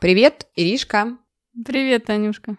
Привет, Иришка. Привет, Танюшка.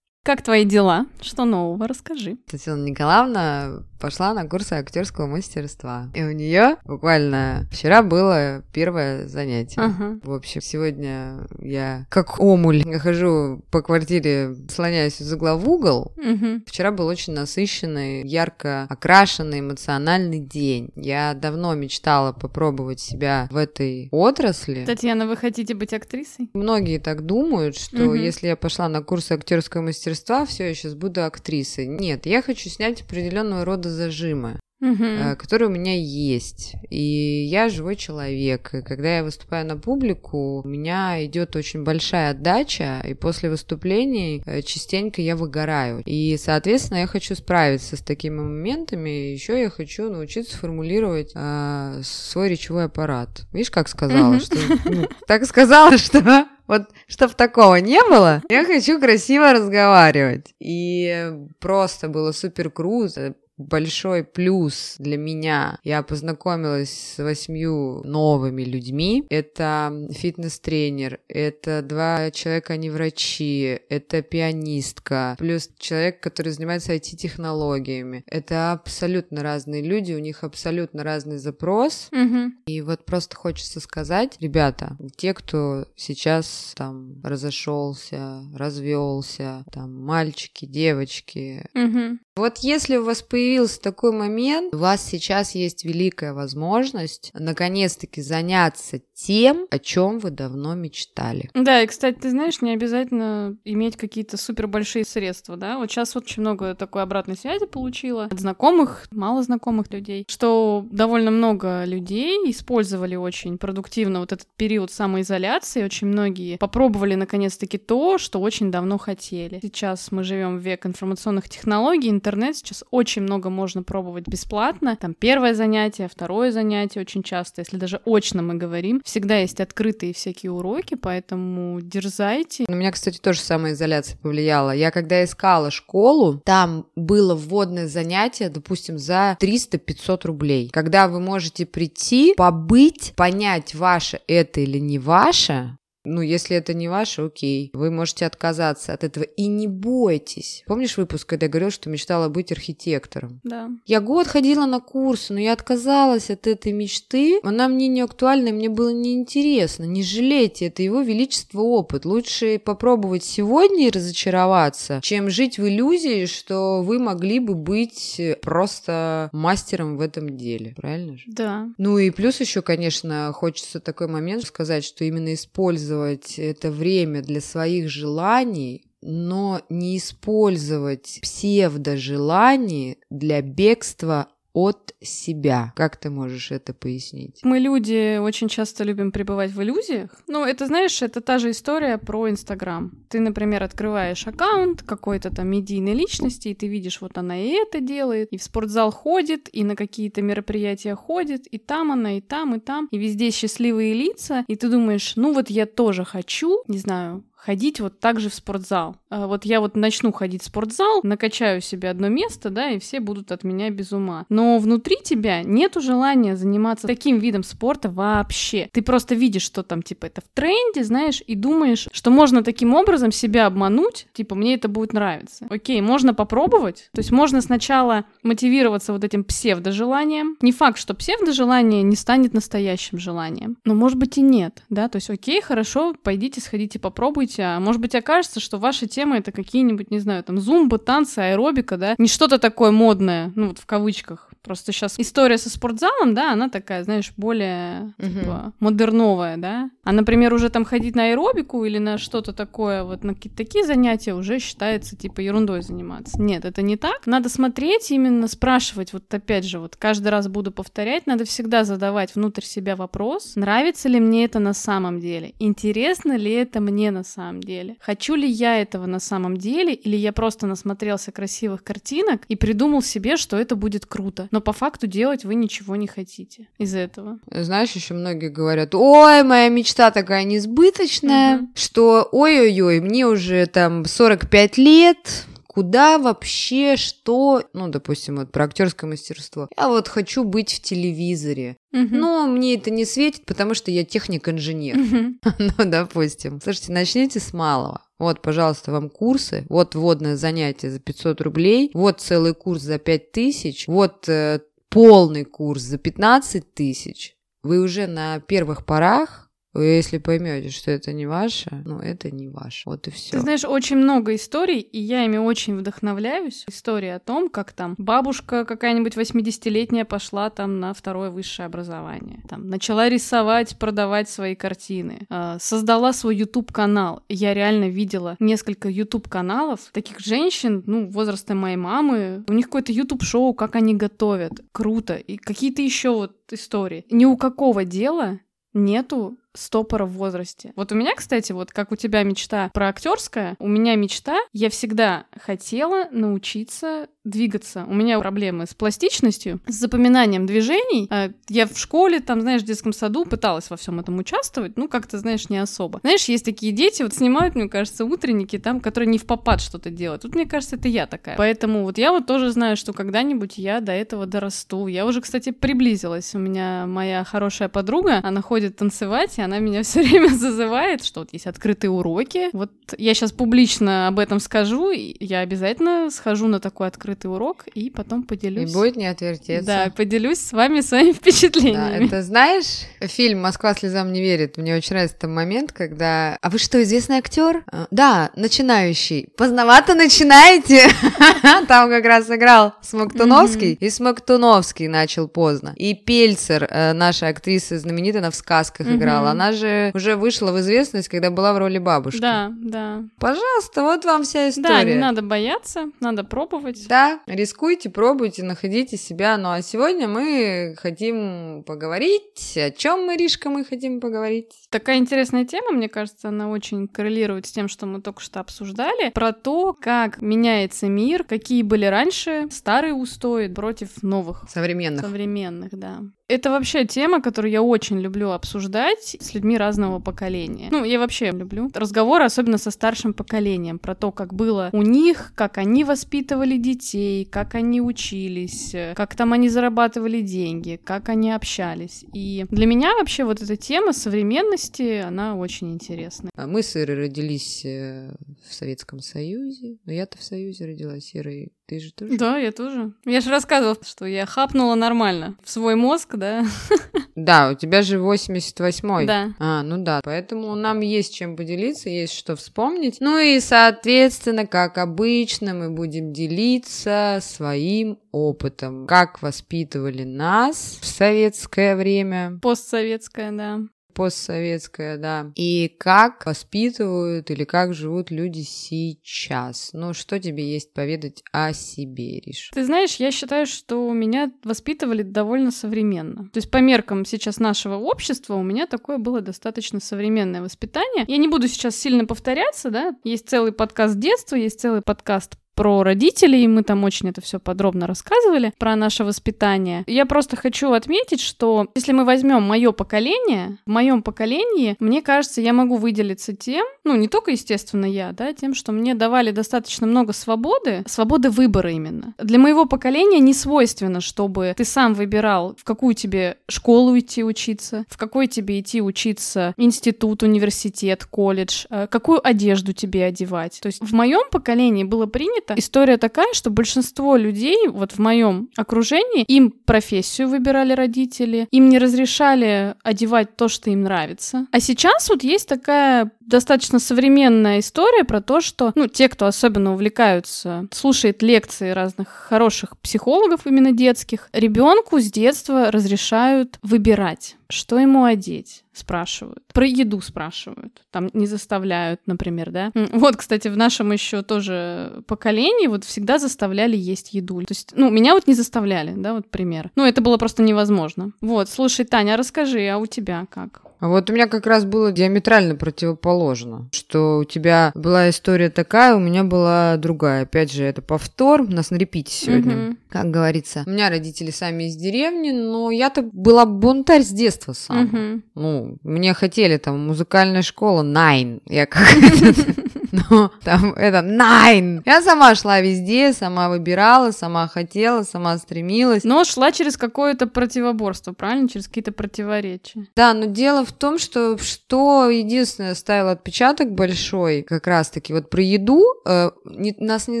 Как твои дела? Что нового? Расскажи. Татьяна Николаевна пошла на курсы актерского мастерства. И у нее буквально вчера было первое занятие. Ага. В общем, сегодня я как омуль хожу по квартире, слоняюсь из угла в угол. Мгм. Вчера был очень насыщенный, ярко окрашенный, эмоциональный день. Я давно мечтала попробовать себя в этой отрасли. Татьяна, вы хотите быть актрисой? Многие так думают, что Мгм. если я пошла на курсы актерского мастерства, все, я сейчас буду актрисой. Нет, я хочу снять определенного рода зажимы, Мгм. э, которые у меня есть. И я живой человек. И когда я выступаю на публику, у меня идет очень большая отдача, и после выступлений э, частенько я выгораю. И, соответственно, я хочу справиться с такими моментами. Еще я хочу научиться формулировать э, свой речевой аппарат. Видишь, как сказала, Мгм. что ну, так сказала, что вот чтоб такого не было, я хочу красиво разговаривать. И просто было супер круто. Большой плюс для меня. Я познакомилась с восьмью новыми людьми. Это фитнес-тренер, это два человека, они врачи, это пианистка, плюс человек, который занимается IT-технологиями. Это абсолютно разные люди, у них абсолютно разный запрос. Мгм. И вот просто хочется сказать, ребята, те, кто сейчас там разошелся, развелся, там мальчики, девочки, Мгм. Вот если у вас появился такой момент, у вас сейчас есть великая возможность наконец-таки заняться тем, о чем вы давно мечтали. Да, и, кстати, ты знаешь, не обязательно иметь какие-то супер большие средства, да? Вот сейчас вот очень много такой обратной связи получила от знакомых, мало знакомых людей, что довольно много людей использовали очень продуктивно вот этот период самоизоляции. Очень многие попробовали наконец-таки то, что очень давно хотели. Сейчас мы живем в век информационных технологий, интернет сейчас очень много можно пробовать бесплатно. Там первое занятие, второе занятие очень часто, если даже очно мы говорим, всегда есть открытые всякие уроки, поэтому дерзайте. На меня, кстати, тоже самоизоляция повлияла. Я когда искала школу, там было вводное занятие, допустим, за 300-500 рублей. Когда вы можете прийти, побыть, понять, ваше это или не ваше, ну, если это не ваше, окей. Вы можете отказаться от этого. И не бойтесь. Помнишь выпуск, когда я говорила, что мечтала быть архитектором? Да. Я год ходила на курсы, но я отказалась от этой мечты. Она мне не актуальна, и мне было неинтересно. Не жалейте, это его величество опыт. Лучше попробовать сегодня и разочароваться, чем жить в иллюзии, что вы могли бы быть просто мастером в этом деле. Правильно же? Да. Ну и плюс еще, конечно, хочется такой момент сказать, что именно использовать это время для своих желаний, но не использовать псевдожелания для бегства от себя. Как ты можешь это пояснить? Мы, люди, очень часто любим пребывать в иллюзиях. Ну, это, знаешь, это та же история про Инстаграм. Ты, например, открываешь аккаунт какой-то там медийной личности, и ты видишь, вот она и это делает, и в спортзал ходит, и на какие-то мероприятия ходит, и там она, и там, и там, и везде счастливые лица, и ты думаешь, ну вот я тоже хочу, не знаю, ходить вот так же в спортзал. А Вот я вот начну ходить в спортзал, накачаю себе одно место, да, и все будут от меня без ума. Но внутри тебя нету желания заниматься таким видом спорта вообще. Ты просто видишь, что там, типа, это в тренде, знаешь, и думаешь, что можно таким образом себя обмануть, типа, мне это будет нравиться. Окей, можно попробовать, то есть можно сначала мотивироваться вот этим псевдожеланием. Не факт, что псевдожелание не станет настоящим желанием, но может быть и нет, да, то есть окей, хорошо, пойдите, сходите, попробуйте, а может быть окажется, что ваша тема это какие-нибудь, не знаю, там зумба, танцы, аэробика, да, не что-то такое модное, ну вот в кавычках, Просто сейчас история со спортзалом, да, она такая, знаешь, более Мгм. типа, модерновая, да. А, например, уже там ходить на аэробику или на что-то такое, вот на какие-то такие занятия уже считается типа ерундой заниматься. Нет, это не так. Надо смотреть именно, спрашивать, вот опять же, вот каждый раз буду повторять, надо всегда задавать внутрь себя вопрос, нравится ли мне это на самом деле, интересно ли это мне на самом деле, хочу ли я этого на самом деле, или я просто насмотрелся красивых картинок и придумал себе, что это будет круто но по факту делать вы ничего не хотите из этого. Знаешь, еще многие говорят, ой, моя мечта такая несбыточная, Мгм. что ой-ой-ой, мне уже там 45 лет, куда вообще, что, ну, допустим, вот про актерское мастерство. Я вот хочу быть в телевизоре, Мгм. но мне это не светит, потому что я техник-инженер. Мгм. Ну, допустим. Слушайте, начните с малого. Вот, пожалуйста, вам курсы. Вот вводное занятие за 500 рублей. Вот целый курс за 5000. Вот э, полный курс за 15 тысяч. Вы уже на первых порах, если поймете, что это не ваше, ну, это не ваше. Вот и все. Ты знаешь, очень много историй, и я ими очень вдохновляюсь. История о том, как там бабушка какая-нибудь 80-летняя пошла там на второе высшее образование. Там начала рисовать, продавать свои картины. э, создала свой YouTube-канал. Я реально видела несколько YouTube-каналов таких женщин, ну, возраста моей мамы. У них какое-то YouTube-шоу, как они готовят. Круто. И какие-то еще вот истории. Ни у какого дела нету стопора в возрасте. Вот у меня, кстати, вот как у тебя мечта про актерское, у меня мечта, я всегда хотела научиться двигаться. У меня проблемы с пластичностью, с запоминанием движений. А, Я в школе, там, знаешь, в детском саду пыталась во всем этом участвовать, ну, как-то, знаешь, не особо. Знаешь, есть такие дети, вот снимают, мне кажется, утренники там, которые не в попад что-то делают. Тут, мне кажется, это я такая. Поэтому вот я вот тоже знаю, что когда-нибудь я до этого дорасту. Я уже, кстати, приблизилась. У меня моя хорошая подруга, она ходит танцевать, она меня все время зазывает, что вот есть открытые уроки. Вот я сейчас публично об этом скажу, и я обязательно схожу на такой открытый урок и потом И поделюсь. будет не отвертеться. Да, поделюсь с вами своими Да, впечатлениями. это знаешь, фильм «Москва слезам не верит». Мне очень нравится там момент, когда... А вы что, известный актер? «А, Да, начинающий. Поздновато начинаете? Там как раз играл Смоктуновский, и Смоктуновский начал поздно. И Пельцер, э, наша актриса знаменитая, она в сказках играла. Она же уже вышла в известность, когда была в роли бабушки. Да, да. Пожалуйста, вот вам вся история. Да, не надо бояться, надо пробовать. Да, рискуйте, пробуйте, находите себя. Ну а сегодня мы хотим поговорить. О чем мы, Ришка, мы хотим поговорить? Такая интересная тема, мне кажется, она очень коррелирует с тем, что мы только что обсуждали, про то, как меняется мир, какие были раньше старые устои против новых. Современных. Современных, да. Это вообще тема, которую я очень люблю обсуждать с людьми разного поколения. Ну, я вообще люблю разговоры, особенно со старшим поколением, про то, как было у них, как они воспитывали детей, как они учились, как там они зарабатывали деньги, как они общались. И для меня вообще вот эта тема современности, она очень интересная. А Мы с Ирой родились э, в Советском Союзе. Но я-то в Союзе родилась, Ира, и ты же тоже? Да, я тоже. Я же рассказывала, что я хапнула нормально в свой мозг, да. Да, у тебя же 88-й. Да. А, ну да, поэтому нам есть чем поделиться, есть что вспомнить. Ну и, соответственно, как обычно, мы будем делиться своим опытом. Как воспитывали нас в советское время, Постсоветская, да. Постсоветское, да, и как воспитывают или как живут люди сейчас. Ну, что тебе есть поведать о себе, Риш? Ты знаешь, я считаю, что меня воспитывали довольно современно. То есть по меркам сейчас нашего общества у меня такое было достаточно современное воспитание. Я не буду сейчас сильно повторяться, да. Есть целый подкаст детства, есть целый подкаст про родителей, и мы там очень это все подробно рассказывали, про наше воспитание. Я просто хочу отметить, что если мы возьмем мое поколение, в моем поколении, мне кажется, я могу выделиться тем, ну, не только, естественно, я, да, тем, что мне давали достаточно много свободы, свободы выбора именно. Для моего поколения не свойственно, чтобы ты сам выбирал, в какую тебе школу идти учиться, в какой тебе идти учиться институт, университет, колледж, э, какую одежду тебе одевать. То есть в моем поколении было принято история такая, что большинство людей вот в моем окружении им профессию выбирали родители, им не разрешали одевать то, что им нравится. А сейчас вот есть такая достаточно современная история про то, что, ну, те, кто особенно увлекаются, слушает лекции разных хороших психологов, именно детских, ребенку с детства разрешают выбирать, что ему одеть спрашивают. Про еду спрашивают. Там не заставляют, например, да. Вот, кстати, в нашем еще тоже поколении вот всегда заставляли есть еду. То есть, ну, меня вот не заставляли, да, вот пример. Ну, это было просто невозможно. Вот, слушай, Таня, а расскажи, а у тебя как? А вот у меня как раз было диаметрально противоположно, что у тебя была история такая, у меня была другая. Опять же, это повтор, у нас на репите сегодня, Мгм. как говорится. У меня родители сами из деревни, но я-то была бунтарь с детства сам. Мгм. Ну, мне хотели там музыкальная школа, Nine. Я как но там это nine. Я сама шла везде, сама выбирала, сама хотела, сама стремилась. Но шла через какое-то противоборство, правильно? Через какие-то противоречия. Да, но дело в том, что что единственное ставило отпечаток большой, как раз-таки вот про еду, э, не, нас не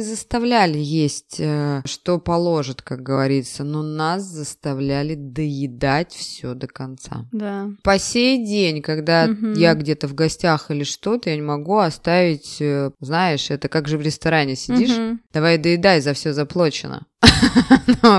заставляли есть, э, что положит, как говорится, но нас заставляли доедать все до конца. Да. По сей день, когда Мгм. я где-то в гостях или что-то, я не могу оставить, знаешь, это как же в ресторане сидишь, Мгм. давай доедай, за все заплачено.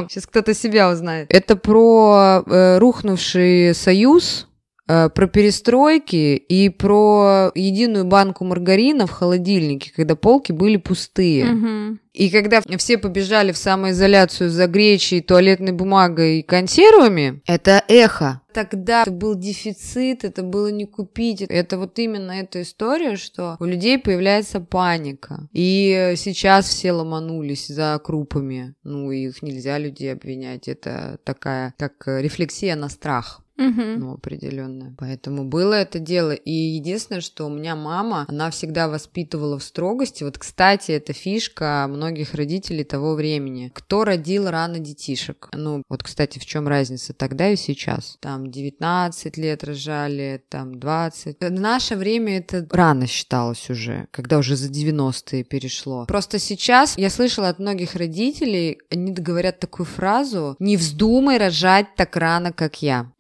Сейчас кто-то себя узнает. Это про э, рухнувший союз, э, про перестройки и про единую банку маргарина в холодильнике, когда полки были пустые. Мгм. И когда все побежали в самоизоляцию за гречей, туалетной бумагой и консервами, это эхо. Тогда это был дефицит, это было не купить. Это вот именно эта история, что у людей появляется паника. И сейчас все ломанулись за крупами. Ну, их нельзя людей обвинять. Это такая, как э, рефлексия на страх Мгм. ну, определенное. Поэтому было это дело. И единственное, что у меня мама, она всегда воспитывала в строгости. Вот, кстати, это фишка многих родителей того времени. Кто родил рано детишек? Ну, вот, кстати, в чем разница тогда и сейчас? Там 19 лет рожали, там 20. В наше время это рано считалось уже, когда уже за 90-е перешло. Просто сейчас я слышала от многих родителей, они говорят такую фразу «Не вздумай рожать так рано, как я».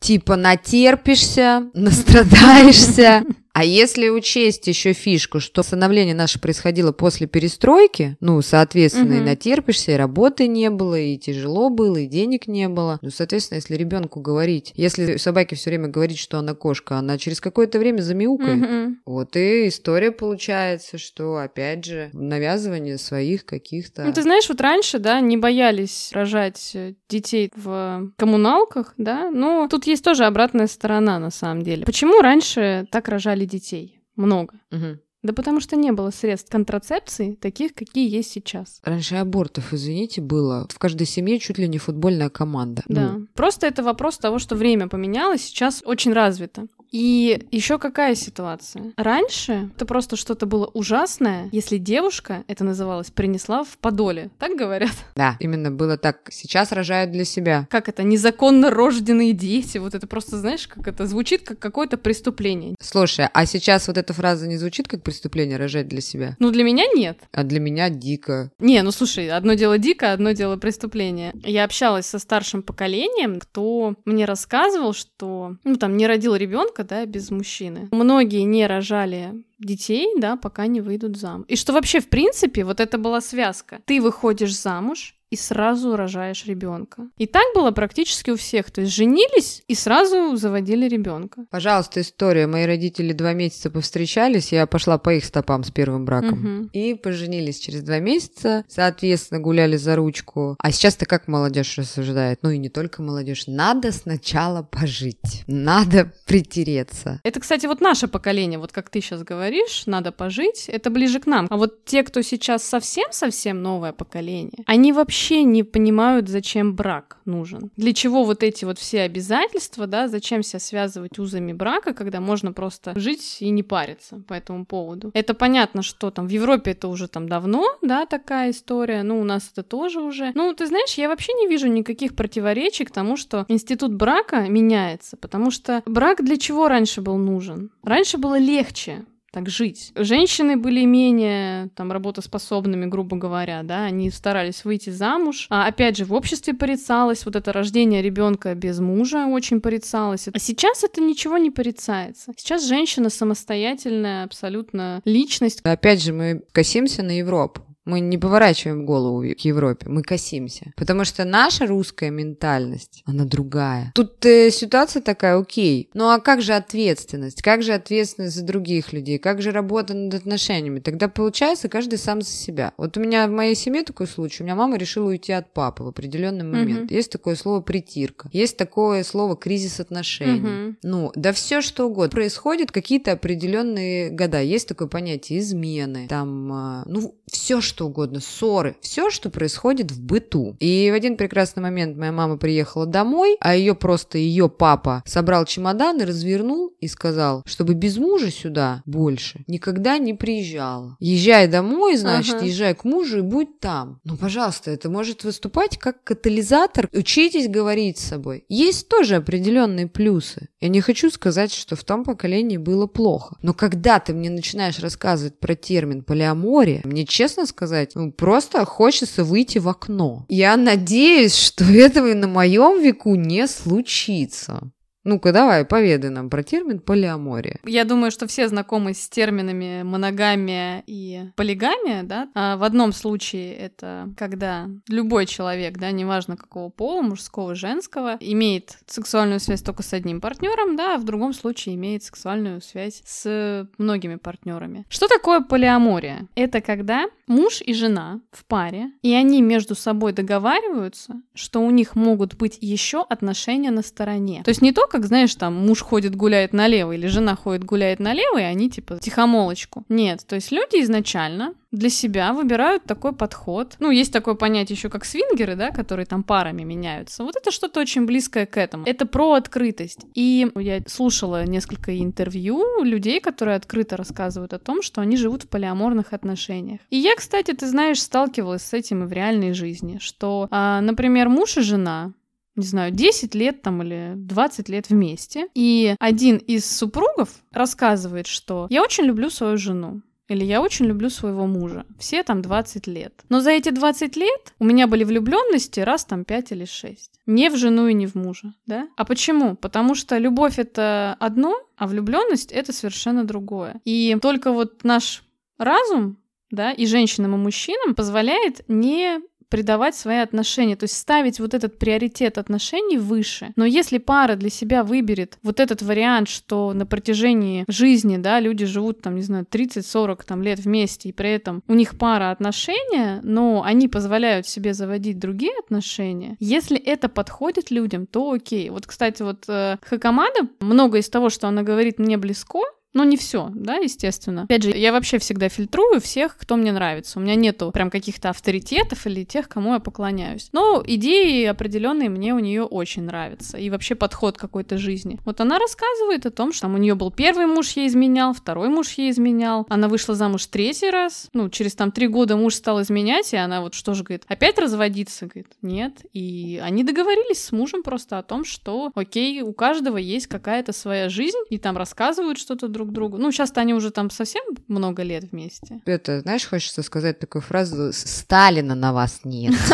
Типа натерпишься, настрадаешься. А если учесть еще фишку, что становление наше происходило после перестройки, ну, соответственно, и Мгм. натерпишься, и работы не было, и тяжело было, и денег не было. Ну, соответственно, если ребенку говорить, если собаке все время говорить, что она кошка, она через какое-то время замяукает. Мгм. Вот и история получается, что, опять же, навязывание своих каких-то... Ну, ты знаешь, вот раньше, да, не боялись рожать э, детей в коммуналках, да, но тут есть тоже обратная сторона, на самом деле. Почему раньше так рожали детей? Много. Мгм. Да потому что не было средств контрацепции, таких, какие есть сейчас. Раньше абортов, извините, было. В каждой семье чуть ли не футбольная команда. Да. Ну, Просто это вопрос того, что время поменялось, сейчас очень развито. И еще какая ситуация? Раньше это просто что-то было ужасное, если девушка, это называлось, принесла в подоле. Так говорят? да, именно было так. Сейчас рожают для себя. Как это? Незаконно рожденные дети. Вот это просто, знаешь, как это звучит, как какое-то преступление. Слушай, а сейчас вот эта фраза не звучит как преступление рожать для себя? Ну, для меня нет. А для меня дико. Не, ну слушай, одно дело дико, одно дело преступление. Я общалась со старшим поколением, кто мне рассказывал, что, ну, там, не родил ребенка, да, без мужчины. Многие не рожали детей, да, пока не выйдут замуж. И что вообще, в принципе, вот это была связка. Ты выходишь замуж, и сразу рожаешь ребенка. И так было практически у всех. То есть женились и сразу заводили ребенка. Пожалуйста, история. Мои родители два месяца повстречались, я пошла по их стопам с первым браком. Мгм. И поженились через два месяца, соответственно, гуляли за ручку. А сейчас-то как молодежь рассуждает? Ну и не только молодежь. Надо сначала пожить. Надо притереться. Это, кстати, вот наше поколение, вот как ты сейчас говоришь, надо пожить, это ближе к нам. А вот те, кто сейчас совсем-совсем новое поколение, они вообще не понимают, зачем брак нужен. Для чего вот эти вот все обязательства, да, зачем себя связывать узами брака, когда можно просто жить и не париться по этому поводу. Это понятно, что там в Европе это уже там давно, да, такая история, ну, у нас это тоже уже. Ну, ты знаешь, я вообще не вижу никаких противоречий к тому, что институт брака меняется, потому что брак для чего раньше был нужен? Раньше было легче так жить. Женщины были менее там работоспособными, грубо говоря, да, они старались выйти замуж. А опять же, в обществе порицалось вот это рождение ребенка без мужа очень порицалось. А сейчас это ничего не порицается. Сейчас женщина самостоятельная абсолютно личность. Опять же, мы косимся на Европу. Мы не поворачиваем голову к Европе, мы косимся. Потому что наша русская ментальность, она другая. Тут э, ситуация такая, окей. Ну а как же ответственность? Как же ответственность за других людей? Как же работа над отношениями? Тогда получается каждый сам за себя. Вот у меня в моей семье такой случай. У меня мама решила уйти от папы в определенный момент. Мгм. Есть такое слово притирка. Есть такое слово кризис отношений. Мгм. Ну, да все что угодно. Происходят какие-то определенные года. Есть такое понятие измены. Там, а, ну, все что угодно, ссоры, все, что происходит в быту. И в один прекрасный момент моя мама приехала домой, а ее просто ее папа собрал чемодан и развернул и сказал, чтобы без мужа сюда больше никогда не приезжала. Езжай домой, значит, ага. езжай к мужу и будь там. Ну, пожалуйста, это может выступать как катализатор. Учитесь говорить с собой. Есть тоже определенные плюсы. Я не хочу сказать, что в том поколении было плохо. Но когда ты мне начинаешь рассказывать про термин полиамория, мне честно сказать, ну, просто хочется выйти в окно. Я надеюсь, что этого и на моем веку не случится. Ну-ка, давай, поведай нам про термин полиамория. Я думаю, что все знакомы с терминами моногамия и полигамия, да? А в одном случае это когда любой человек, да, неважно какого пола, мужского, женского, имеет сексуальную связь только с одним партнером, да, а в другом случае имеет сексуальную связь с многими партнерами. Что такое полиамория? Это когда муж и жена в паре, и они между собой договариваются, что у них могут быть еще отношения на стороне. То есть не только как, знаешь, там муж ходит гуляет налево или жена ходит гуляет налево, и они типа тихомолочку. Нет, то есть люди изначально для себя выбирают такой подход. Ну, есть такое понятие еще как свингеры, да, которые там парами меняются. Вот это что-то очень близкое к этому. Это про открытость. И я слушала несколько интервью людей, которые открыто рассказывают о том, что они живут в полиаморных отношениях. И я, кстати, ты знаешь, сталкивалась с этим и в реальной жизни, что, а, например, муж и жена не знаю, 10 лет там или 20 лет вместе. И один из супругов рассказывает, что я очень люблю свою жену. Или я очень люблю своего мужа. Все там 20 лет. Но за эти 20 лет у меня были влюбленности раз там 5 или 6. Не в жену и не в мужа, да? А почему? Потому что любовь это одно, а влюбленность это совершенно другое. И только вот наш разум, да, и женщинам, и мужчинам позволяет не придавать свои отношения, то есть ставить вот этот приоритет отношений выше. Но если пара для себя выберет вот этот вариант, что на протяжении жизни, да, люди живут там, не знаю, 30-40 там лет вместе, и при этом у них пара отношения, но они позволяют себе заводить другие отношения, если это подходит людям, то окей. Вот, кстати, вот э, Хакамада, много из того, что она говорит, мне близко, но не все, да, естественно. Опять же, я вообще всегда фильтрую всех, кто мне нравится. У меня нету прям каких-то авторитетов или тех, кому я поклоняюсь. Но идеи определенные мне у нее очень нравятся. И вообще подход какой-то жизни. Вот она рассказывает о том, что там у нее был первый муж ей изменял, второй муж ей изменял. Она вышла замуж третий раз. Ну, через там три года муж стал изменять, и она вот что же говорит, опять разводиться? Говорит, нет. И они договорились с мужем просто о том, что окей, у каждого есть какая-то своя жизнь, и там рассказывают что-то друг друг другу. Ну, сейчас-то они уже там совсем много лет вместе. Это, знаешь, хочется сказать такую фразу «Сталина на вас нет».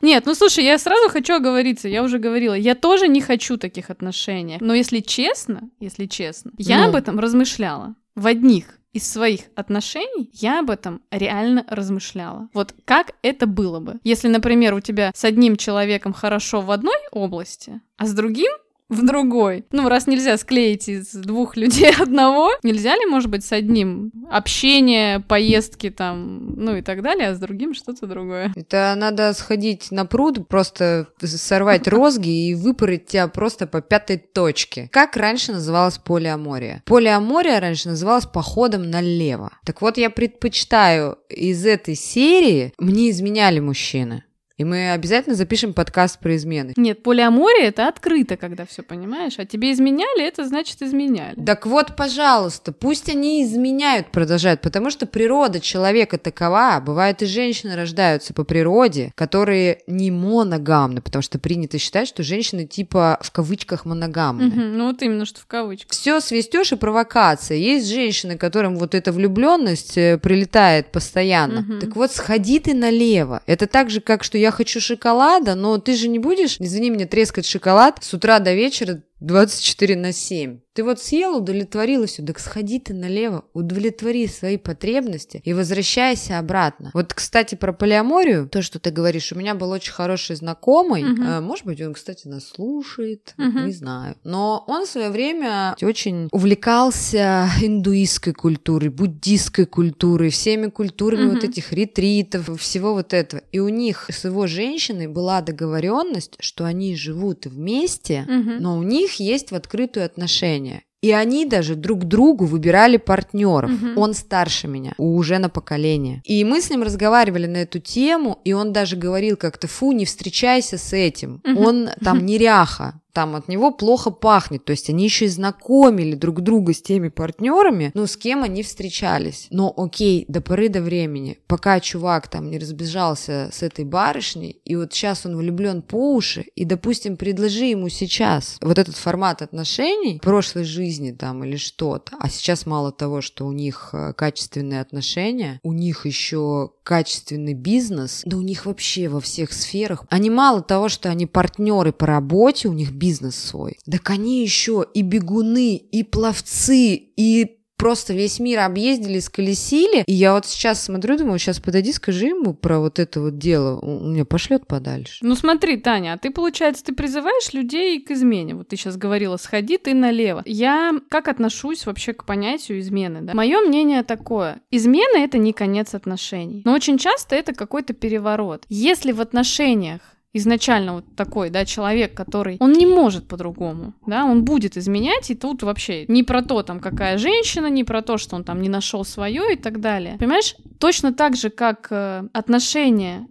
Нет, ну слушай, я сразу хочу оговориться, я уже говорила, я тоже не хочу таких отношений. Но если честно, если честно, я ну. об этом размышляла в одних из своих отношений я об этом реально размышляла. Вот как это было бы, если, например, у тебя с одним человеком хорошо в одной области, а с другим в другой. Ну, раз нельзя склеить из двух людей одного, нельзя ли, может быть, с одним общение, поездки там, ну и так далее, а с другим что-то другое? Это надо сходить на пруд, просто сорвать розги и выпороть тебя просто по пятой точке. Как раньше называлось полиамория? Полиамория раньше называлась походом налево. Так вот, я предпочитаю из этой серии мне изменяли мужчины. И мы обязательно запишем подкаст про измены. Нет, полиамория — это открыто, когда все понимаешь. А тебе изменяли, это значит изменяли. Так вот, пожалуйста, пусть они изменяют, продолжают, потому что природа человека такова. Бывают и женщины рождаются по природе, которые не моногамны, потому что принято считать, что женщины типа в кавычках моногамны. Угу, ну вот именно, что в кавычках. Все свистешь и провокация. Есть женщины, которым вот эта влюбленность э, прилетает постоянно. Угу. Так вот, сходи ты налево. Это так же, как что я я хочу шоколада, но ты же не будешь, извини меня, трескать шоколад с утра до вечера 24 на 7. Ты вот съел, удовлетворила все, так сходи ты налево, удовлетвори свои потребности и возвращайся обратно. Вот, кстати, про полиаморию, то, что ты говоришь, у меня был очень хороший знакомый, угу. э, может быть, он, кстати, нас слушает, угу. не знаю, но он в свое время очень увлекался индуистской культурой, буддистской культурой, всеми культурами угу. вот этих ретритов, всего вот этого. И у них с его женщиной была договоренность, что они живут вместе, угу. но у них есть в открытую отношения. И они даже друг другу выбирали партнеров. Мгм. Он старше меня, уже на поколение. И мы с ним разговаривали на эту тему, и он даже говорил как-то, фу, не встречайся с этим. Мгм. Он там неряха. Там от него плохо пахнет. То есть они еще и знакомили друг друга с теми партнерами, ну, с кем они встречались. Но окей, до поры до времени, пока чувак там не разбежался с этой барышней, и вот сейчас он влюблен по уши, и, допустим, предложи ему сейчас вот этот формат отношений, прошлой жизни там или что-то, а сейчас мало того, что у них э, качественные отношения, у них еще качественный бизнес, да у них вообще во всех сферах. Они мало того, что они партнеры по работе, у них бизнес свой, так они еще и бегуны, и пловцы, и просто весь мир объездили, сколесили. И я вот сейчас смотрю, думаю, сейчас подойди, скажи ему про вот это вот дело. Он меня пошлет подальше. Ну смотри, Таня, а ты, получается, ты призываешь людей к измене. Вот ты сейчас говорила, сходи ты налево. Я как отношусь вообще к понятию измены, да? Мое мнение такое. Измена — это не конец отношений. Но очень часто это какой-то переворот. Если в отношениях изначально вот такой, да, человек, который, он не может по-другому, да, он будет изменять, и тут вообще не про то, там, какая женщина, не про то, что он там не нашел свое и так далее. Понимаешь, точно так же, как э, отношения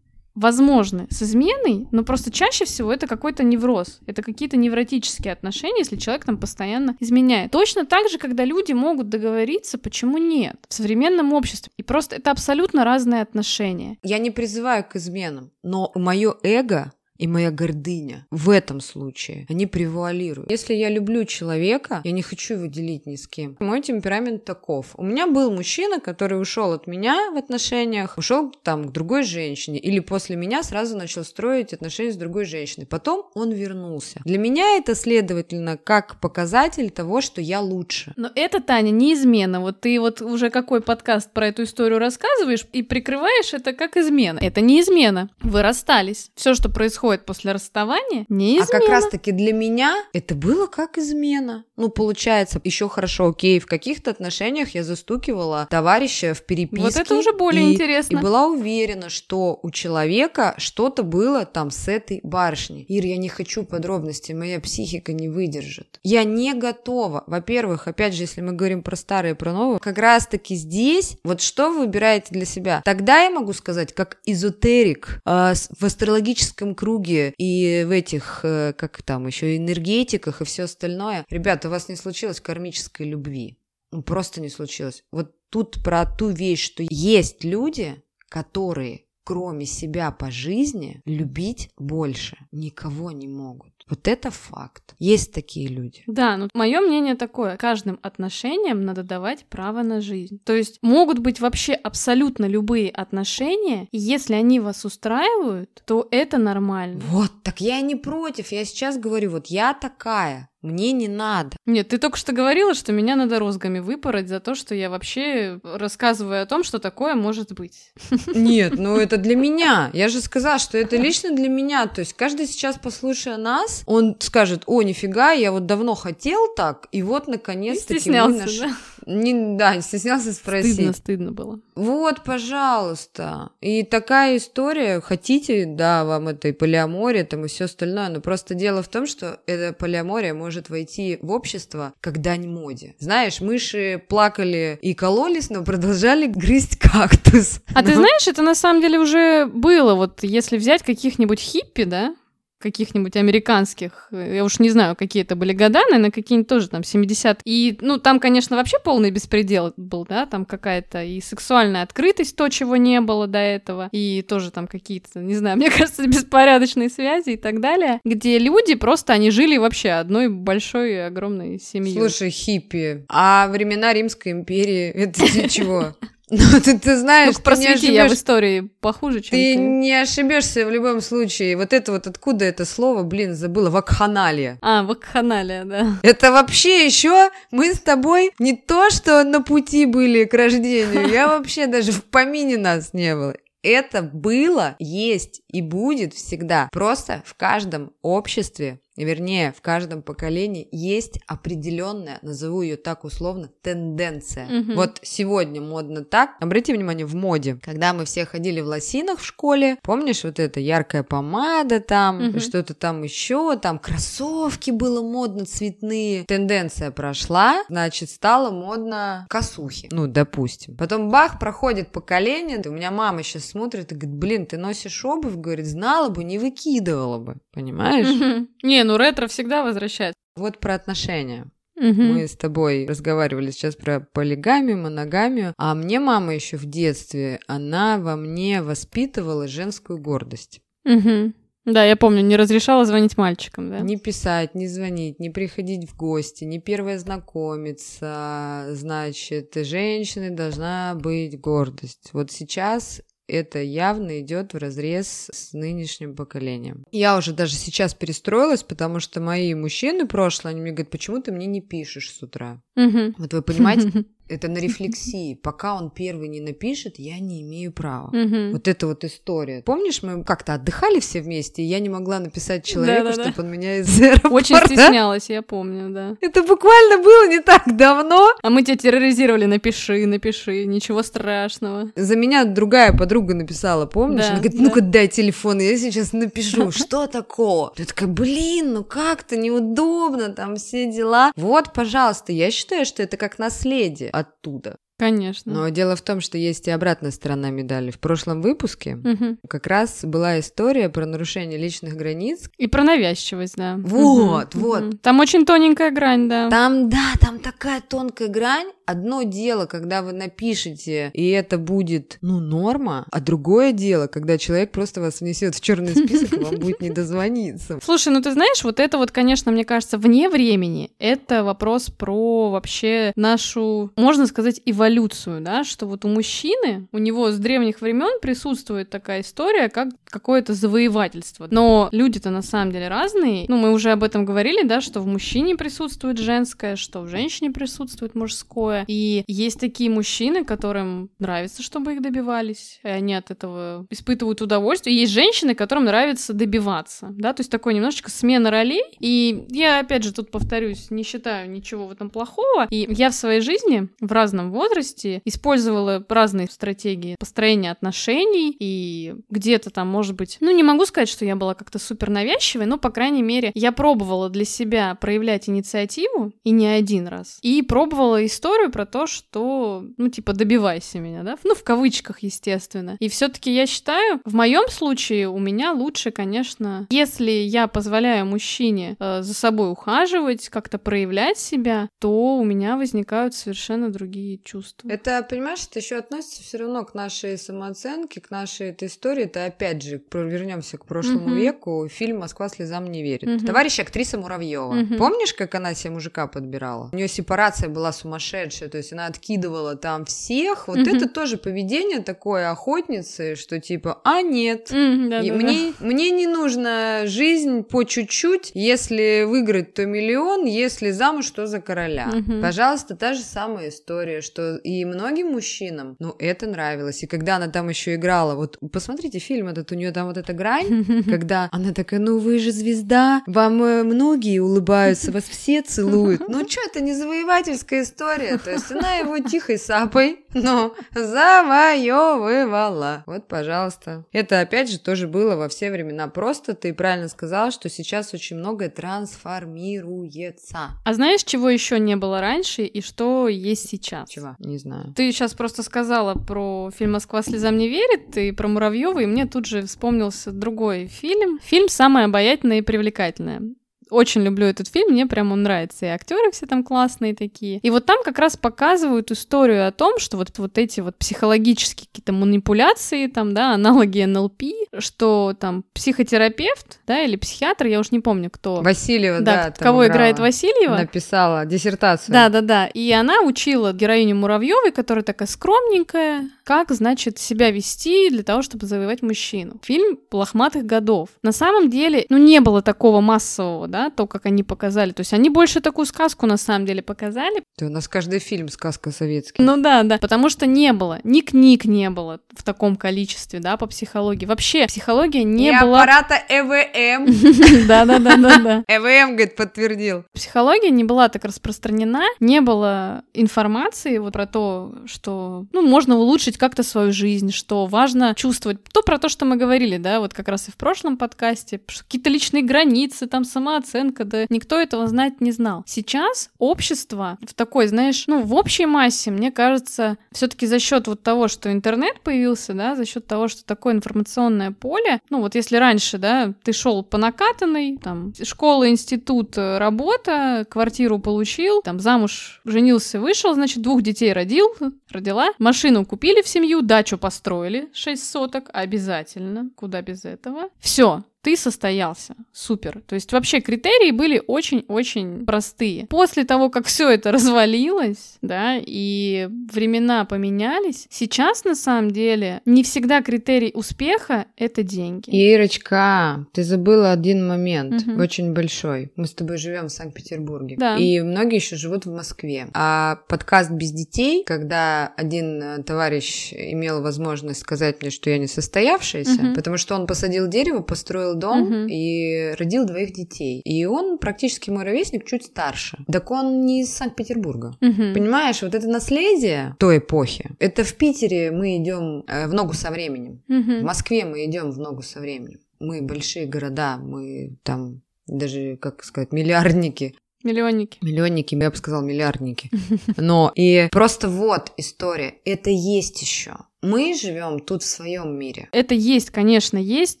возможны с изменой, но просто чаще всего это какой-то невроз, это какие-то невротические отношения, если человек там постоянно изменяет. Точно так же, когда люди могут договориться, почему нет, в современном обществе. И просто это абсолютно разные отношения. Я не призываю к изменам, но мое эго и моя гордыня в этом случае, они превуалируют. Если я люблю человека, я не хочу его делить ни с кем. Мой темперамент таков. У меня был мужчина, который ушел от меня в отношениях, ушел там к другой женщине, или после меня сразу начал строить отношения с другой женщиной. Потом он вернулся. Для меня это, следовательно, как показатель того, что я лучше. Но это, Таня, не измена. Вот ты вот уже какой подкаст про эту историю рассказываешь и прикрываешь это как измена. Это не измена. Вы расстались. Все, что происходит после расставания, не измена. А как раз-таки для меня это было как измена. Ну, получается, еще хорошо, окей, в каких-то отношениях я застукивала товарища в переписке. Вот это уже более и- интересно. И была уверена, что у человека что-то было там с этой барышней. Ир, я не хочу подробностей, моя психика не выдержит. Я не готова. Во-первых, опять же, если мы говорим про старые, про новые, как раз-таки здесь, вот что вы выбираете для себя? Тогда я могу сказать, как эзотерик э, в астрологическом круге и в этих, э, как там еще, энергетиках и все остальное. Ребята, у вас не случилось кармической любви. Просто не случилось. Вот тут про ту вещь, что есть люди, которые кроме себя по жизни любить больше никого не могут. Вот это факт. Есть такие люди. Да, ну мое мнение такое. Каждым отношениям надо давать право на жизнь. То есть могут быть вообще абсолютно любые отношения, и если они вас устраивают, то это нормально. Вот, так я и не против. Я сейчас говорю, вот я такая. Мне не надо. Нет, ты только что говорила, что меня надо розгами выпороть за то, что я вообще рассказываю о том, что такое может быть. Нет, ну это для меня. Я же сказала, что это лично для меня. То есть каждый сейчас, послушая нас, он скажет, о, нифига, я вот давно хотел так, и вот наконец-таки мы стеснялся, наш- да? Не, да, стеснялся спросить. Стыдно, стыдно было. Вот, пожалуйста. И такая история, хотите, да, вам это и полиамория, там и все остальное, но просто дело в том, что эта полиамория может войти в общество как дань моде. Знаешь, мыши плакали и кололись, но продолжали грызть кактус. А ты Ну, знаешь, это на самом деле уже было. Вот если взять каких-нибудь хиппи, да, каких-нибудь американских, э, я уж не знаю, какие это были года, наверное, какие-нибудь тоже там 70 И, ну, там, конечно, вообще полный беспредел был, да, там какая-то и сексуальная открытость, то, чего не было до этого, и тоже там какие-то, не знаю, мне кажется, беспорядочные связи и так далее, где люди просто, они жили вообще одной большой огромной семьей. Слушай, хиппи, а времена Римской империи, это чего? Ну, ты, ты знаешь, Ну, ты не просвети, я в истории похуже, чем Ты ты. не ошибешься в любом случае. Вот это вот откуда это слово, блин, забыла, вакханалия. А, вакханалия, да. Это вообще еще мы с тобой не то, что на пути были к рождению, я вообще даже в помине нас не было. Это было, есть и будет всегда. Просто в каждом обществе вернее, в каждом поколении есть определенная, назову ее так условно, тенденция. Мгм. Вот сегодня модно так. Обрати внимание, в моде, когда мы все ходили в лосинах в школе, помнишь вот это яркая помада там, Мгм. что-то там еще, там кроссовки было модно цветные. Тенденция прошла, значит, стало модно косухи. Ну, допустим. Потом бах, проходит поколение, у меня мама сейчас смотрит и говорит, блин, ты носишь обувь, говорит, знала бы, не выкидывала бы, понимаешь? Мгм. Не, ну ретро всегда возвращается. Вот про отношения. Мгм. Мы с тобой разговаривали сейчас про полигамию, моногамию, а мне мама еще в детстве, она во мне воспитывала женскую гордость. Мгм. Да, я помню, не разрешала звонить мальчикам, да? Не писать, не звонить, не приходить в гости, не первая знакомиться. Значит, женщины должна быть гордость. Вот сейчас это явно идет в разрез с нынешним поколением. Я уже даже сейчас перестроилась, потому что мои мужчины прошлые, они мне говорят, почему ты мне не пишешь с утра? Мгм. Вот вы понимаете, это на рефлексии. Пока он первый не напишет, я не имею права. Мгм. Вот эта вот история. Помнишь, мы как-то отдыхали все вместе, и я не могла написать человеку, Да-да-да. чтобы он меня из аэропорта... Очень стеснялась, я помню, да. Это буквально было не так давно. А мы тебя терроризировали, напиши, напиши, ничего страшного. За меня другая подруга написала, помнишь? Да, Она говорит, да. ну-ка дай телефон, я сейчас напишу, что такого? Я такая, блин, ну как-то неудобно, там все дела. Вот, пожалуйста, я считаю, что это как наследие оттуда. Конечно. Но дело в том, что есть и обратная сторона медали. В прошлом выпуске Мгм. как раз была история про нарушение личных границ. И про навязчивость, да. Вот, Мгм, вот. Там очень тоненькая грань, да. Там, да, там такая тонкая грань. Одно дело, когда вы напишете, и это будет, ну, норма, а другое дело, когда человек просто вас внесет в черный список, и вам будет не дозвониться. Слушай, ну ты знаешь, вот это вот, конечно, мне кажется, вне времени. Это вопрос про вообще нашу, можно сказать, эволюцию, да, что вот у мужчины, у него с древних времен присутствует такая история, как какое-то завоевательство. Но люди-то на самом деле разные. Ну, мы уже об этом говорили, да, что в мужчине присутствует женское, что в женщине присутствует мужское. И есть такие мужчины, которым нравится, чтобы их добивались, и они от этого испытывают удовольствие. И есть женщины, которым нравится добиваться, да, то есть такой немножечко смена ролей. И я, опять же, тут повторюсь, не считаю ничего в этом плохого. И я в своей жизни в разном возрасте использовала разные стратегии построения отношений, и где-то там, может быть, ну, не могу сказать, что я была как-то супер навязчивой, но, по крайней мере, я пробовала для себя проявлять инициативу, и не один раз. И пробовала историю про то, что, ну, типа, добивайся меня, да? Ну, в кавычках, естественно. И все-таки я считаю, в моем случае у меня лучше, конечно, если я позволяю мужчине э, за собой ухаживать, как-то проявлять себя, то у меня возникают совершенно другие чувства. Это, понимаешь, это еще относится все равно к нашей самооценке, к нашей этой истории. Это опять же, вернемся к прошлому Мгм. веку, фильм «Москва слезам не верит». Мгм. Товарищ актриса Муравьева. Мгм. Помнишь, как она себе мужика подбирала? У нее сепарация была сумасшедшая, то есть она откидывала там всех. Вот Мгм. это тоже поведение такое охотницы, что типа, а нет, да-да-да. мне, мне не нужна жизнь по чуть-чуть. Если выиграть, то миллион, если замуж, то за короля. Мгм. Пожалуйста, та же самая история, что и многим мужчинам, ну, это нравилось. И когда она там еще играла, вот посмотрите фильм этот, у нее там вот эта грань, когда она такая, ну вы же звезда, вам э, многие улыбаются, вас все целуют. Ну что, это не завоевательская история, то есть она его тихой сапой, но завоевывала. Вот, пожалуйста. Это, опять же, тоже было во все времена. Просто ты правильно сказала, что сейчас очень многое трансформируется. А знаешь, чего еще не было раньше и что есть сейчас? Чего? Не знаю. Ты сейчас просто сказала про фильм «Москва слезам не верит» и про Муравьева, и мне тут же вспомнился другой фильм. Фильм «Самое обаятельное и привлекательное». Очень люблю этот фильм, мне прям он нравится, и актеры все там классные такие. И вот там как раз показывают историю о том, что вот, вот эти вот психологические какие-то манипуляции, там, да, аналоги НЛП, что там психотерапевт, да, или психиатр, я уж не помню, кто. Васильева, да, да, кого играла. играет Васильева. Написала диссертацию. Да, да, да. И она учила героиню Муравьевой, которая такая скромненькая, как, значит, себя вести для того, чтобы завоевать мужчину. Фильм лохматых годов. На самом деле, ну, не было такого массового, да, то, как они показали. То есть они больше такую сказку на самом деле показали. Да, у нас каждый фильм сказка советский. Ну да, да, потому что не было, ни книг не было в таком количестве, да, по психологии. Вообще психология не И была... аппарата ЭВМ. Да-да-да-да-да. ЭВМ, говорит, подтвердил. Психология не была так распространена, не было информации вот про то, что, ну, можно улучшить как-то свою жизнь, что важно чувствовать. То про то, что мы говорили, да, вот как раз и в прошлом подкасте, какие-то личные границы, там самооценка, да, никто этого знать не знал. Сейчас общество в такой, знаешь, ну, в общей массе, мне кажется, все таки за счет вот того, что интернет появился, да, за счет того, что такое информационное поле, ну, вот если раньше, да, ты шел по накатанной, там, школа, институт, э, работа, квартиру получил, там, замуж женился, вышел, значит, двух детей родил, родила, машину купили в семью, дачу построили, 6 соток, обязательно, куда без этого. Все, ты состоялся. Супер. То есть вообще критерии были очень-очень простые. После того, как все это развалилось, да, и времена поменялись, сейчас на самом деле не всегда критерий успеха — это деньги. Ирочка, ты забыла один момент, Мгм. очень большой. Мы с тобой живем в Санкт-Петербурге. Да. И многие еще живут в Москве. А подкаст без детей, когда один э, товарищ имел возможность сказать мне, что я не состоявшаяся, Мгм. потому что он посадил дерево, построил дом Мгм. и родил двоих детей. И он практически мой ровесник, чуть старше. Так он не из Санкт-Петербурга. Мгм. Понимаешь, вот это наследие той эпохи, это в Питере мы идем э, в ногу со временем. В Мгм. Москве мы идем в ногу со временем. Мы большие города, мы там даже, как сказать, миллиардники. Миллионники. Миллионники, я бы сказал, миллиардники. Но и просто вот история. Это есть еще. Мы живем тут в своем мире. Это есть, конечно, есть,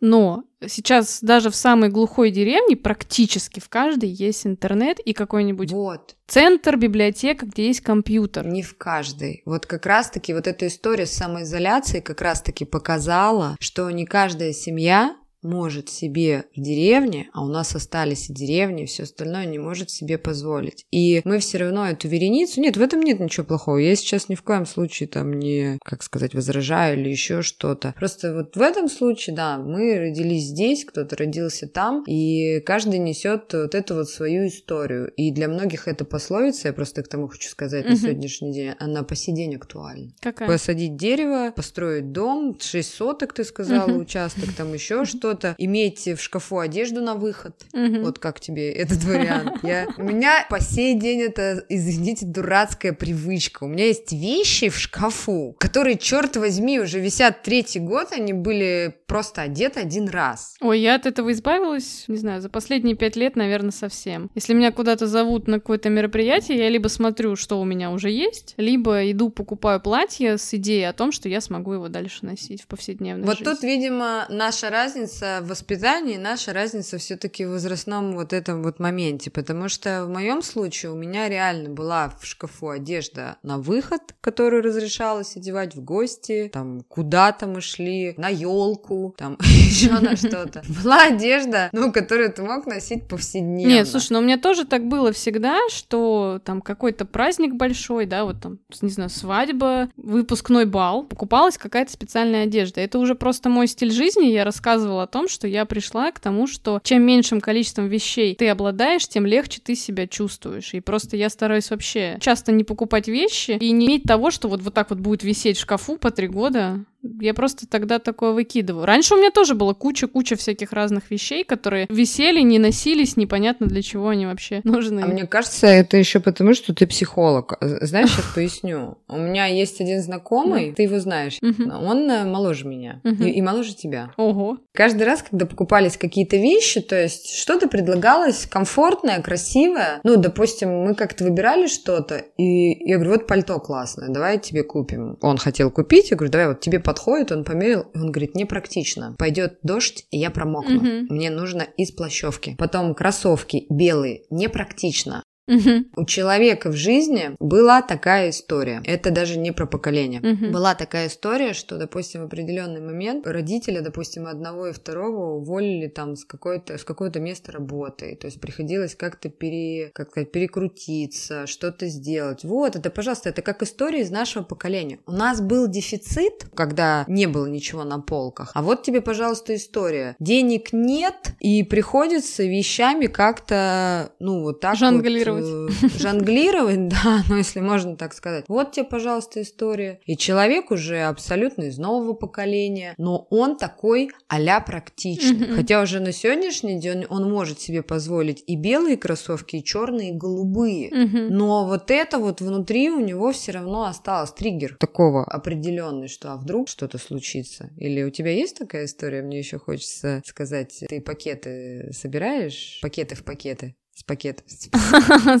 но сейчас даже в самой глухой деревне практически в каждой есть интернет и какой-нибудь Вот. центр, библиотека, где есть компьютер. Не в каждой. Вот как раз-таки вот эта история с самоизоляцией как раз-таки показала, что не каждая семья может себе в деревне, а у нас остались и деревни, и все остальное не может себе позволить. И мы все равно эту вереницу... Нет, в этом нет ничего плохого. Я сейчас ни в коем случае там не, как сказать, возражаю или еще что-то. Просто вот в этом случае, да, мы родились здесь, кто-то родился там, и каждый несет вот эту вот свою историю. И для многих это пословица, я просто к тому хочу сказать на Мгм. сегодняшний день, она по сей день актуальна. Какая? Посадить дерево, построить дом, 6 соток, ты сказала, Мгм. участок, там еще что-то, иметь в шкафу одежду на выход. Мгм. Вот как тебе этот вариант? Я... У меня по сей день это, извините, дурацкая привычка. У меня есть вещи в шкафу, которые, черт возьми, уже висят третий год, они были просто одеты один раз. Ой, я от этого избавилась, не знаю, за последние пять лет, наверное, совсем. Если меня куда-то зовут на какое-то мероприятие, я либо смотрю, что у меня уже есть, либо иду покупаю платье с идеей о том, что я смогу его дальше носить в повседневной Вот жизни. тут, видимо, наша разница в воспитании, наша разница все-таки в возрастном вот этом вот моменте, потому что в моем случае у меня реально была в шкафу одежда на выход, которую разрешалось одевать в гости, там куда-то мы шли, на елку, там еще на что-то. Была одежда, ну, которую ты мог носить повседневно. Нет, слушай, ну у меня тоже так было всегда, что там какой-то праздник большой, да, вот там, не знаю, свадьба, выпускной бал, покупалась какая-то специальная одежда. Это уже просто мой стиль жизни. Я рассказывала о том, что я пришла к тому, что чем меньшим количеством вещей ты обладаешь, тем легче ты себя чувствуешь. И просто я стараюсь вообще часто не покупать вещи и не иметь того, что вот, вот так вот будет висеть в шкафу по три года. Я просто тогда такое выкидываю. Раньше у меня тоже было куча-куча всяких разных вещей, которые висели, не носились, непонятно для чего они вообще нужны. А мне кажется, это еще потому, что ты психолог. Знаешь, сейчас поясню. У меня есть один знакомый, ты его знаешь. Он э, моложе меня и, моложе тебя. Ого. Каждый раз, когда покупались какие-то вещи, то есть что-то предлагалось комфортное, красивое. Ну, допустим, мы как-то выбирали что-то, и я говорю, вот пальто классное, давай тебе купим. Он хотел купить, я говорю, давай, вот тебе подходит, он померил, и он говорит, непрактично. Пойдет дождь, и я промокну. Мгм. Мне нужно из плащевки. Потом кроссовки белые, непрактично. Мгм. У человека в жизни была такая история. Это даже не про поколение. Мгм. Была такая история, что, допустим, в определенный момент родители, допустим, одного и второго уволили там с какой-то с какого-то места работы. То есть приходилось как-то пере, как сказать, перекрутиться, что-то сделать. Вот, это, пожалуйста, это как история из нашего поколения. У нас был дефицит, когда не было ничего на полках. А вот тебе, пожалуйста, история. Денег нет, и приходится вещами как-то, ну, вот так вот, Жонглировать. э, жонглировать, да, ну, если можно так сказать. Вот тебе, пожалуйста, история. И человек уже абсолютно из нового поколения, но он такой а-ля практичный. Хотя уже на сегодняшний день он может себе позволить и белые кроссовки, и черные, и голубые. Но вот это вот внутри у него все равно осталось триггер такого определенный, что а вдруг что-то случится? Или у тебя есть такая история? Мне еще хочется сказать, ты пакеты собираешь? Пакеты в пакеты? С пакетов.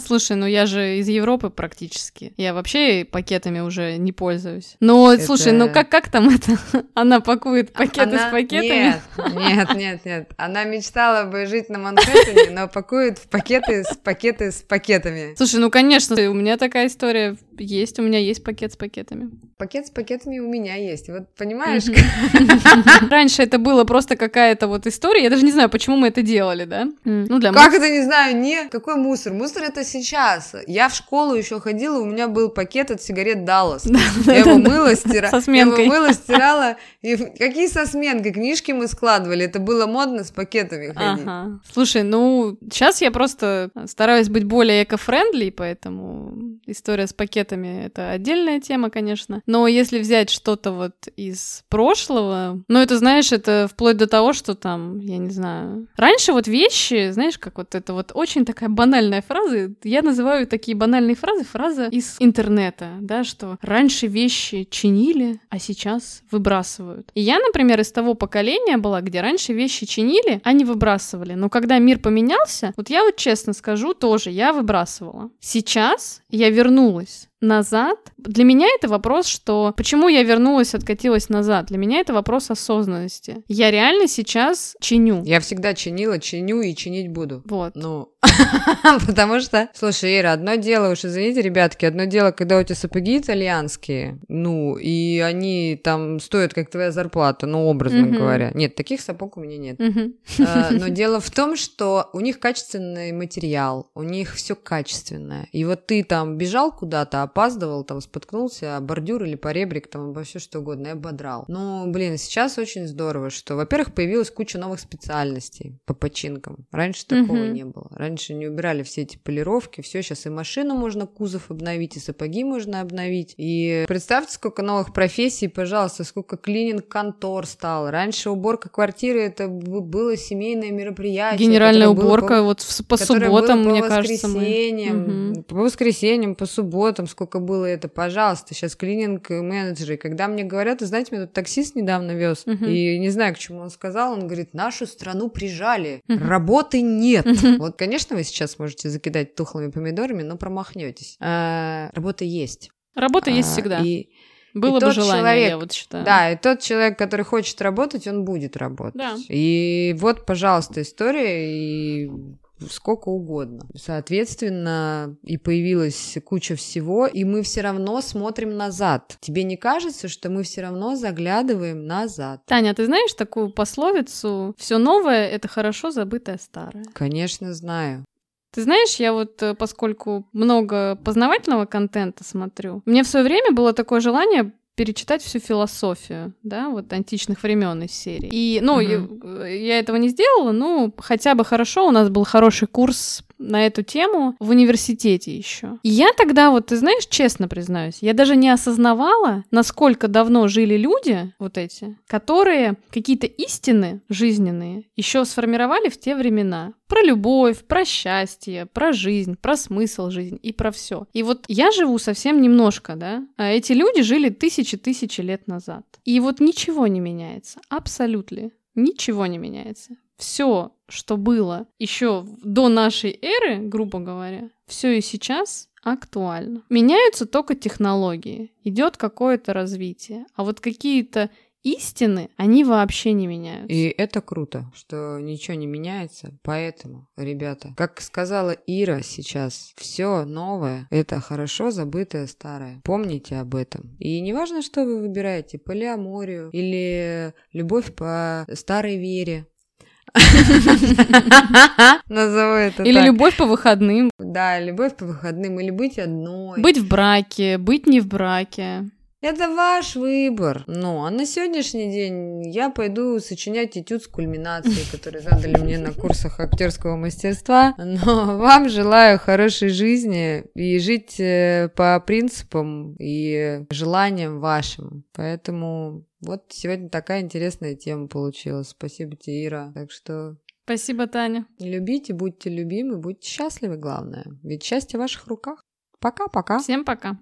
Слушай, ну я же из Европы практически. Я вообще пакетами уже не пользуюсь. Но, Это- слушай, ну как, как там это? Она пакует пакеты Она- с пакетами? Нет, нет, нет, нет. Она мечтала бы жить на Манхэттене, но пакует в пакеты с пакеты с пакетами. Слушай, ну конечно, у меня такая история есть. У меня есть пакет с пакетами. Пакет с пакетами у меня есть. Вот понимаешь. Раньше это было просто какая-то вот история. Я даже не знаю, почему мы это делали, да? Ну, для Как это не знаю, не какой мусор? Мусор это сейчас. Я в школу еще ходила, у меня был пакет от сигарет Даллас. Я его мыла, стирала. Со сменкой. Я его мыла, стирала. Какие со сменкой? Книжки мы складывали. Это было модно с пакетами ходить. Слушай, ну, сейчас я просто стараюсь быть более эко-френдли, поэтому история с пакетами — это отдельная тема, конечно. Но если взять что-то вот из прошлого, ну, это, знаешь, это вплоть до того, что там, я не знаю... Раньше вот вещи, знаешь, как вот это вот очень такая банальная фраза, я называю такие банальные фразы фраза из интернета, да, что раньше вещи чинили, а сейчас выбрасывают. И я, например, из того поколения была, где раньше вещи чинили, а не выбрасывали. Но когда мир поменялся, вот я вот честно скажу, тоже я выбрасывала. Сейчас я вернулась назад. Для меня это вопрос, что почему я вернулась, откатилась назад. Для меня это вопрос осознанности. Я реально сейчас чиню. Я всегда чинила, чиню и чинить буду. Вот. Ну, потому что, слушай, Ира, одно дело, уж извините, ребятки, одно дело, когда у тебя сапоги итальянские, ну, и они там стоят, как твоя зарплата, ну, образно Мгм. говоря. Нет, таких сапог у меня нет. Мгм. А, Но дело в том, что у них качественный материал, у них все качественное. И вот ты там бежал куда-то, опаздывал, там споткнулся бордюр или поребрик, там обо все что угодно, и ободрал. Ну, блин, сейчас очень здорово, что, во-первых, появилась куча новых специальностей по починкам. Раньше такого Мгм. не было. Раньше не убирали все эти полировки, все, сейчас и машину можно, кузов обновить, и сапоги можно обновить. И представьте, сколько новых профессий, пожалуйста, сколько клининг-контор стало. Раньше уборка квартиры это было семейное мероприятие. Генеральная уборка по- вот по субботам, было по мне кажется, мы... воскресеньям, Мгм. по воскресеньям, по субботам, сколько было это, пожалуйста, сейчас клининг менеджеры. Когда мне говорят, вы знаете, меня тут таксист недавно вез, Мгм. и не знаю, к чему он сказал, он говорит, нашу страну прижали, Мгм. работы нет. Мгм. Вот, конечно, вы сейчас можете закидать тухлыми помидорами, но промахнетесь. А, Работа есть. Работа есть А, всегда. И, Было бы тот желание, человек- я вот считаю. да, и тот человек, который хочет работать, он будет работать. Да. И вот, пожалуйста, история и сколько угодно. Соответственно, и появилась куча всего, и мы все равно смотрим назад. Тебе не кажется, что мы все равно заглядываем назад? Таня, ты знаешь такую пословицу «Все новое — это хорошо забытое старое»? Конечно, знаю. Ты знаешь, я вот, э, поскольку много познавательного контента смотрю, мне в свое время было такое желание перечитать всю философию, да, вот античных времен из серии. И, ну, Мгм. я, я этого не сделала, ну, хотя бы хорошо, у нас был хороший курс на эту тему в университете еще. И я тогда, вот, ты знаешь, честно признаюсь, я даже не осознавала, насколько давно жили люди, вот эти, которые какие-то истины жизненные еще сформировали в те времена. Про любовь, про счастье, про жизнь, про смысл жизни и про все. И вот я живу совсем немножко, да, а эти люди жили тысячи-тысячи лет назад. И вот ничего не меняется, абсолютно. Ничего не меняется. Все, что было еще до нашей эры, грубо говоря, все и сейчас актуально. Меняются только технологии, идет какое-то развитие, а вот какие-то истины, они вообще не меняются. И это круто, что ничего не меняется. Поэтому, ребята, как сказала Ира сейчас, все новое — это хорошо забытое старое. Помните об этом. И не важно, что вы выбираете, полиаморию или любовь по старой вере. Назову это Или любовь по выходным. Да, любовь по выходным, или быть одной. Быть в браке, быть не в браке. Это ваш выбор. Ну, а на сегодняшний день я пойду сочинять этюд с кульминацией, который задали мне на курсах актерского мастерства. Но вам желаю хорошей жизни и жить э, по принципам и желаниям вашим. Поэтому вот сегодня такая интересная тема получилась. Спасибо тебе, Ира. Так что Спасибо, Таня. любите, будьте любимы, будьте счастливы, главное. Ведь счастье в ваших руках. Пока-пока. Всем пока.